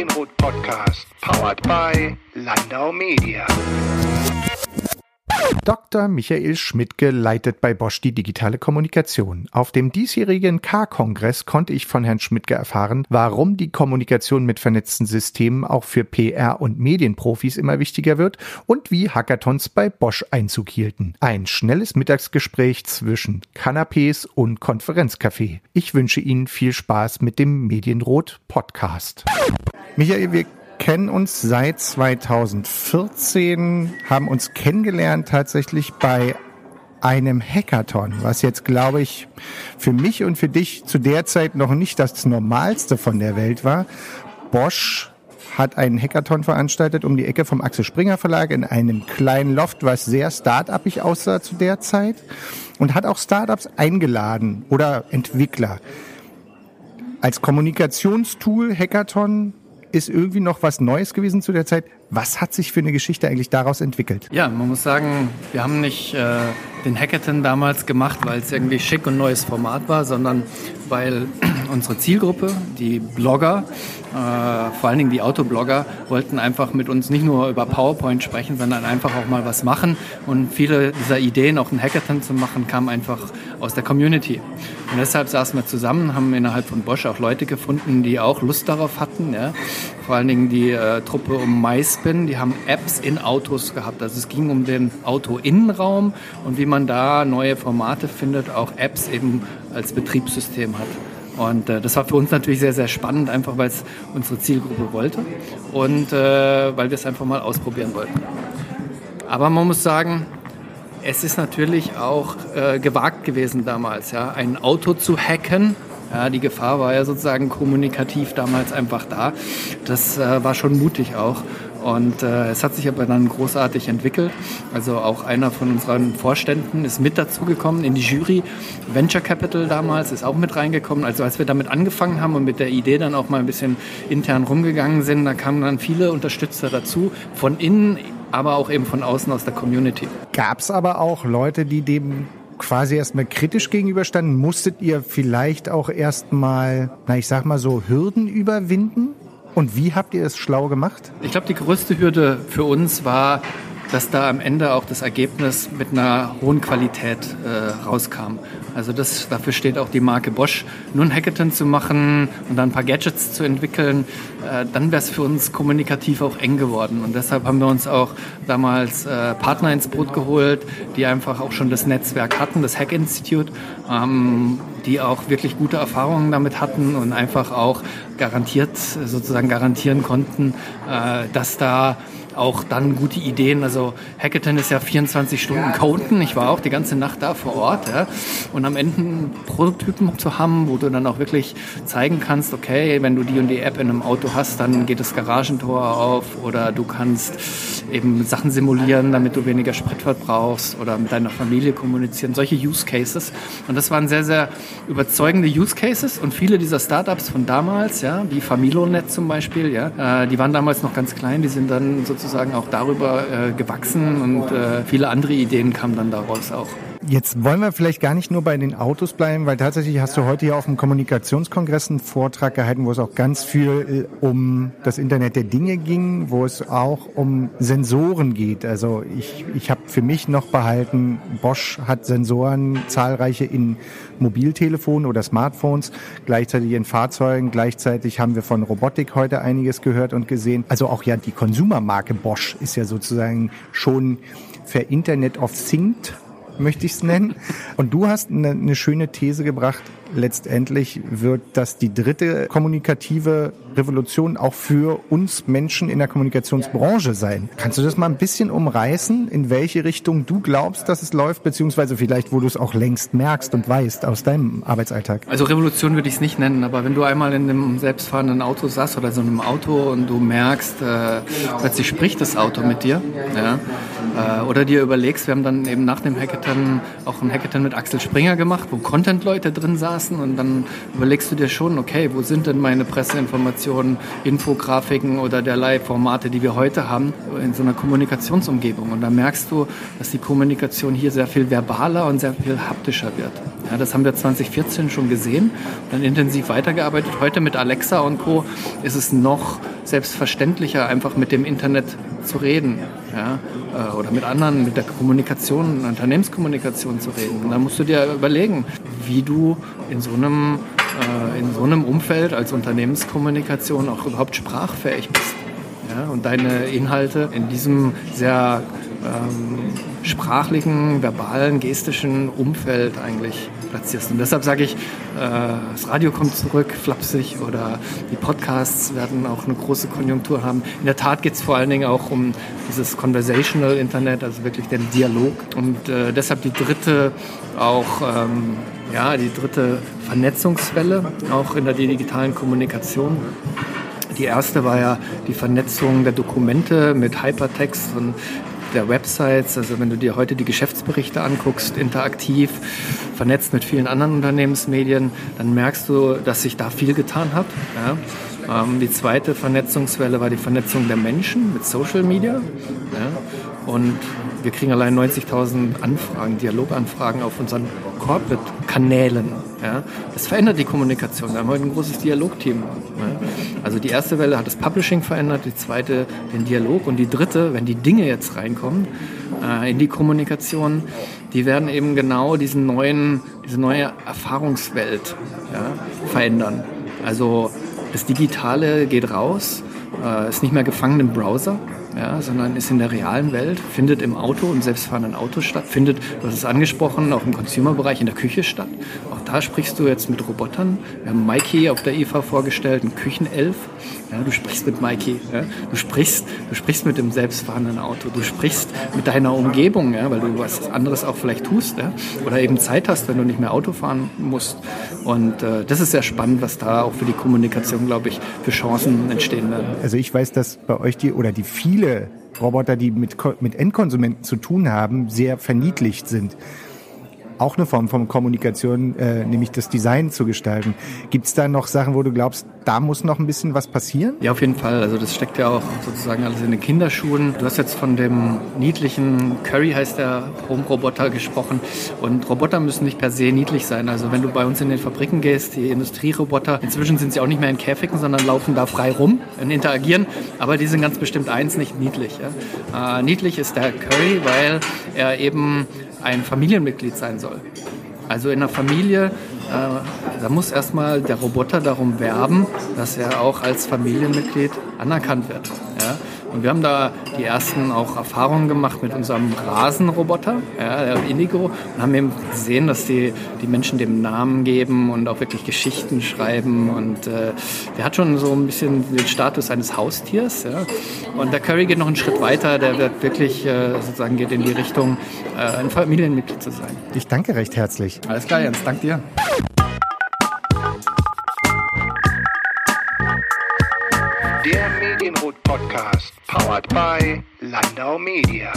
Medienrot Podcast, powered by Landau Media. Dr. Michael Schmidtke leitet bei Bosch die digitale Kommunikation. Auf dem diesjährigen K-Kongress konnte ich von Herrn Schmidtke erfahren, warum die Kommunikation mit vernetzten Systemen auch für PR- und Medienprofis immer wichtiger wird und wie Hackathons bei Bosch Einzug hielten. Ein schnelles Mittagsgespräch zwischen Canapés und Konferenzcafé. Ich wünsche Ihnen viel Spaß mit dem Medienrot Podcast. Michael, wir kennen uns seit 2014, haben uns kennengelernt tatsächlich bei einem Hackathon, was jetzt, glaube ich, für mich und für dich zu der Zeit noch nicht das Normalste von der Welt war. Bosch hat einen Hackathon veranstaltet um die Ecke vom Axel Springer Verlag in einem kleinen Loft, was sehr start-upig aussah zu der Zeit und hat auch Startups eingeladen oder Entwickler. Als Kommunikationstool Hackathon ist irgendwie noch was Neues gewesen zu der Zeit. Was hat sich für eine Geschichte eigentlich daraus entwickelt? Ja, man muss sagen, wir haben nicht äh, den Hackathon damals gemacht, weil es irgendwie schick und neues Format war, sondern weil unsere Zielgruppe, die Blogger, äh, vor allen Dingen die Autoblogger, wollten einfach mit uns nicht nur über PowerPoint sprechen, sondern einfach auch mal was machen. Und viele dieser Ideen, auch einen Hackathon zu machen, kamen einfach aus der Community. Und deshalb saßen wir zusammen, haben innerhalb von Bosch auch Leute gefunden, die auch Lust darauf hatten. Ja. Vor allen Dingen die äh, Truppe um MySpin, die haben Apps in Autos gehabt. Also es ging um den Auto-Innenraum und wie man da neue Formate findet, auch Apps eben als Betriebssystem hat. Und äh, das war für uns natürlich sehr, sehr spannend, einfach weil es unsere Zielgruppe wollte und äh, weil wir es einfach mal ausprobieren wollten. Aber man muss sagen, es ist natürlich auch äh, gewagt gewesen damals, ja, ein Auto zu hacken ja, die Gefahr war ja sozusagen kommunikativ damals einfach da. Das äh, war schon mutig auch. Und äh, es hat sich aber dann großartig entwickelt. Also auch einer von unseren Vorständen ist mit dazugekommen in die Jury. Venture Capital damals ist auch mit reingekommen. Also als wir damit angefangen haben und mit der Idee dann auch mal ein bisschen intern rumgegangen sind, da kamen dann viele Unterstützer dazu. Von innen, aber auch eben von außen aus der Community. Gab es aber auch Leute, die dem quasi erstmal kritisch gegenüberstanden. Musstet ihr vielleicht auch erstmal, na ich sag mal so, Hürden überwinden? Und wie habt ihr es schlau gemacht? Ich glaube, die größte Hürde für uns war, dass da am Ende auch das Ergebnis mit einer hohen Qualität äh, rauskam. Also das, dafür steht auch die Marke Bosch. Nur ein Hackathon zu machen und dann ein paar Gadgets zu entwickeln, äh, dann wäre es für uns kommunikativ auch eng geworden. Und deshalb haben wir uns auch damals äh, Partner ins Boot geholt, die einfach auch schon das Netzwerk hatten, das Hack Institute, ähm, die auch wirklich gute Erfahrungen damit hatten und einfach auch garantiert, sozusagen garantieren konnten, äh, dass da auch dann gute Ideen. Also Hackathon ist ja 24 Stunden Coden. Ich war auch die ganze Nacht da vor Ort. Ja. Und am Ende einen Prototypen zu haben, wo du dann auch wirklich zeigen kannst, okay, wenn du die und die App in einem Auto hast, dann geht das Garagentor auf oder du kannst eben Sachen simulieren, damit du weniger Sprit verbrauchst oder mit deiner Familie kommunizieren. Solche Use Cases. Und das waren sehr, sehr überzeugende Use Cases und viele dieser Startups von damals, ja, wie Familonet zum Beispiel, ja, äh, die waren damals noch ganz klein, die sind dann sozusagen sozusagen auch darüber äh, gewachsen und äh, viele andere Ideen kamen dann daraus auch. Jetzt wollen wir vielleicht gar nicht nur bei den Autos bleiben, weil tatsächlich hast du heute hier auf dem Kommunikationskongress einen Vortrag gehalten, wo es auch ganz viel äh, um das Internet der Dinge ging, wo es auch um Sensoren geht. Also ich, ich habe für mich noch behalten, Bosch hat Sensoren zahlreiche in Mobiltelefonen oder Smartphones, gleichzeitig in Fahrzeugen, gleichzeitig haben wir von Robotik heute einiges gehört und gesehen. Also auch ja die Konsumermarke Bosch ist ja sozusagen schon ver Internet of Things möchte ich es nennen. Und du hast eine, eine schöne These gebracht, letztendlich wird das die dritte kommunikative Revolution auch für uns Menschen in der Kommunikationsbranche sein. Kannst du das mal ein bisschen umreißen, in welche Richtung du glaubst, dass es läuft, beziehungsweise vielleicht, wo du es auch längst merkst und weißt aus deinem Arbeitsalltag? Also Revolution würde ich es nicht nennen, aber wenn du einmal in einem selbstfahrenden Auto saßt oder so einem Auto und du merkst, äh, plötzlich spricht das Auto mit dir, ja, äh, oder dir überlegst, wir haben dann eben nach dem Hackathon Hackathon, auch ein Hackathon mit Axel Springer gemacht, wo Content-Leute drin saßen und dann überlegst du dir schon, okay, wo sind denn meine Presseinformationen, Infografiken oder derlei Formate, die wir heute haben, in so einer Kommunikationsumgebung. Und da merkst du, dass die Kommunikation hier sehr viel verbaler und sehr viel haptischer wird. Ja, das haben wir 2014 schon gesehen und dann intensiv weitergearbeitet. Heute mit Alexa und Co. ist es noch selbstverständlicher, einfach mit dem Internet zu reden. Ja? Äh, oder mit anderen, mit der Kommunikation, Unternehmenskommunikation zu reden. Und dann musst du dir überlegen, wie du in so einem, äh, in so einem Umfeld als Unternehmenskommunikation auch überhaupt sprachfähig bist. Ja? Und deine Inhalte in diesem sehr ähm, sprachlichen, verbalen, gestischen Umfeld eigentlich platzierst. Und deshalb sage ich, äh, das Radio kommt zurück, flapsig oder die Podcasts werden auch eine große Konjunktur haben. In der Tat geht es vor allen Dingen auch um dieses Conversational Internet, also wirklich den Dialog. Und äh, deshalb die dritte auch ähm, ja, die dritte Vernetzungswelle, auch in der digitalen Kommunikation. Die erste war ja die Vernetzung der Dokumente mit Hypertext und der Websites. Also wenn du dir heute die Geschäftsberichte anguckst, interaktiv, vernetzt mit vielen anderen Unternehmensmedien, dann merkst du, dass sich da viel getan hat. Ja. Ähm, die zweite Vernetzungswelle war die Vernetzung der Menschen mit Social Media. Ja. Und wir kriegen allein 90.000 Anfragen, Dialoganfragen auf unseren Corporate-Kanälen. Ja. Das verändert die Kommunikation. Wir haben heute ein großes Dialogteam. Ja. Also die erste Welle hat das Publishing verändert, die zweite den Dialog und die dritte, wenn die Dinge jetzt reinkommen äh, in die Kommunikation, die werden eben genau diesen neuen, diese neue Erfahrungswelt ja, verändern. Also das Digitale geht raus, äh, ist nicht mehr gefangen im Browser, ja, sondern ist in der realen Welt, findet im Auto, im selbstfahrenden Auto statt, findet, du hast es angesprochen, auch im Consumer-Bereich in der Küche statt. Auch da sprichst du jetzt mit Robotern. Wir haben Mikey auf der IFA vorgestellt, ein Küchenelf. Ja, du sprichst mit Mikey. Ja. Du, sprichst, du sprichst mit dem selbstfahrenden Auto. Du sprichst mit deiner Umgebung, ja, weil du was anderes auch vielleicht tust. Ja. Oder eben Zeit hast, wenn du nicht mehr Auto fahren musst. Und äh, das ist sehr spannend, was da auch für die Kommunikation, glaube ich, für Chancen entstehen werden. Also ich weiß, dass bei euch die oder die viele Roboter, die mit, mit Endkonsumenten zu tun haben, sehr verniedlicht sind auch eine Form von Kommunikation, äh, nämlich das Design zu gestalten. Gibt es da noch Sachen, wo du glaubst, da muss noch ein bisschen was passieren? Ja, auf jeden Fall. Also das steckt ja auch sozusagen alles in den Kinderschuhen. Du hast jetzt von dem niedlichen Curry heißt der Home-Roboter gesprochen. Und Roboter müssen nicht per se niedlich sein. Also wenn du bei uns in den Fabriken gehst, die Industrieroboter, inzwischen sind sie auch nicht mehr in Käfigen, sondern laufen da frei rum und interagieren. Aber die sind ganz bestimmt eins nicht niedlich. Ja. Äh, niedlich ist der Curry, weil er eben ein Familienmitglied sein soll. Also in der Familie, da muss erstmal der Roboter darum werben, dass er auch als Familienmitglied anerkannt wird. Ja? Und wir haben da die ersten auch Erfahrungen gemacht mit unserem Rasenroboter, ja, der Indigo, und haben eben gesehen, dass die, die Menschen dem Namen geben und auch wirklich Geschichten schreiben. Und äh, der hat schon so ein bisschen den Status eines Haustiers. Ja. Und der Curry geht noch einen Schritt weiter, der wird wirklich äh, sozusagen geht in die Richtung, äh, ein Familienmitglied zu sein. Ich danke recht herzlich. Alles klar, Jens, danke dir. By Landau Media.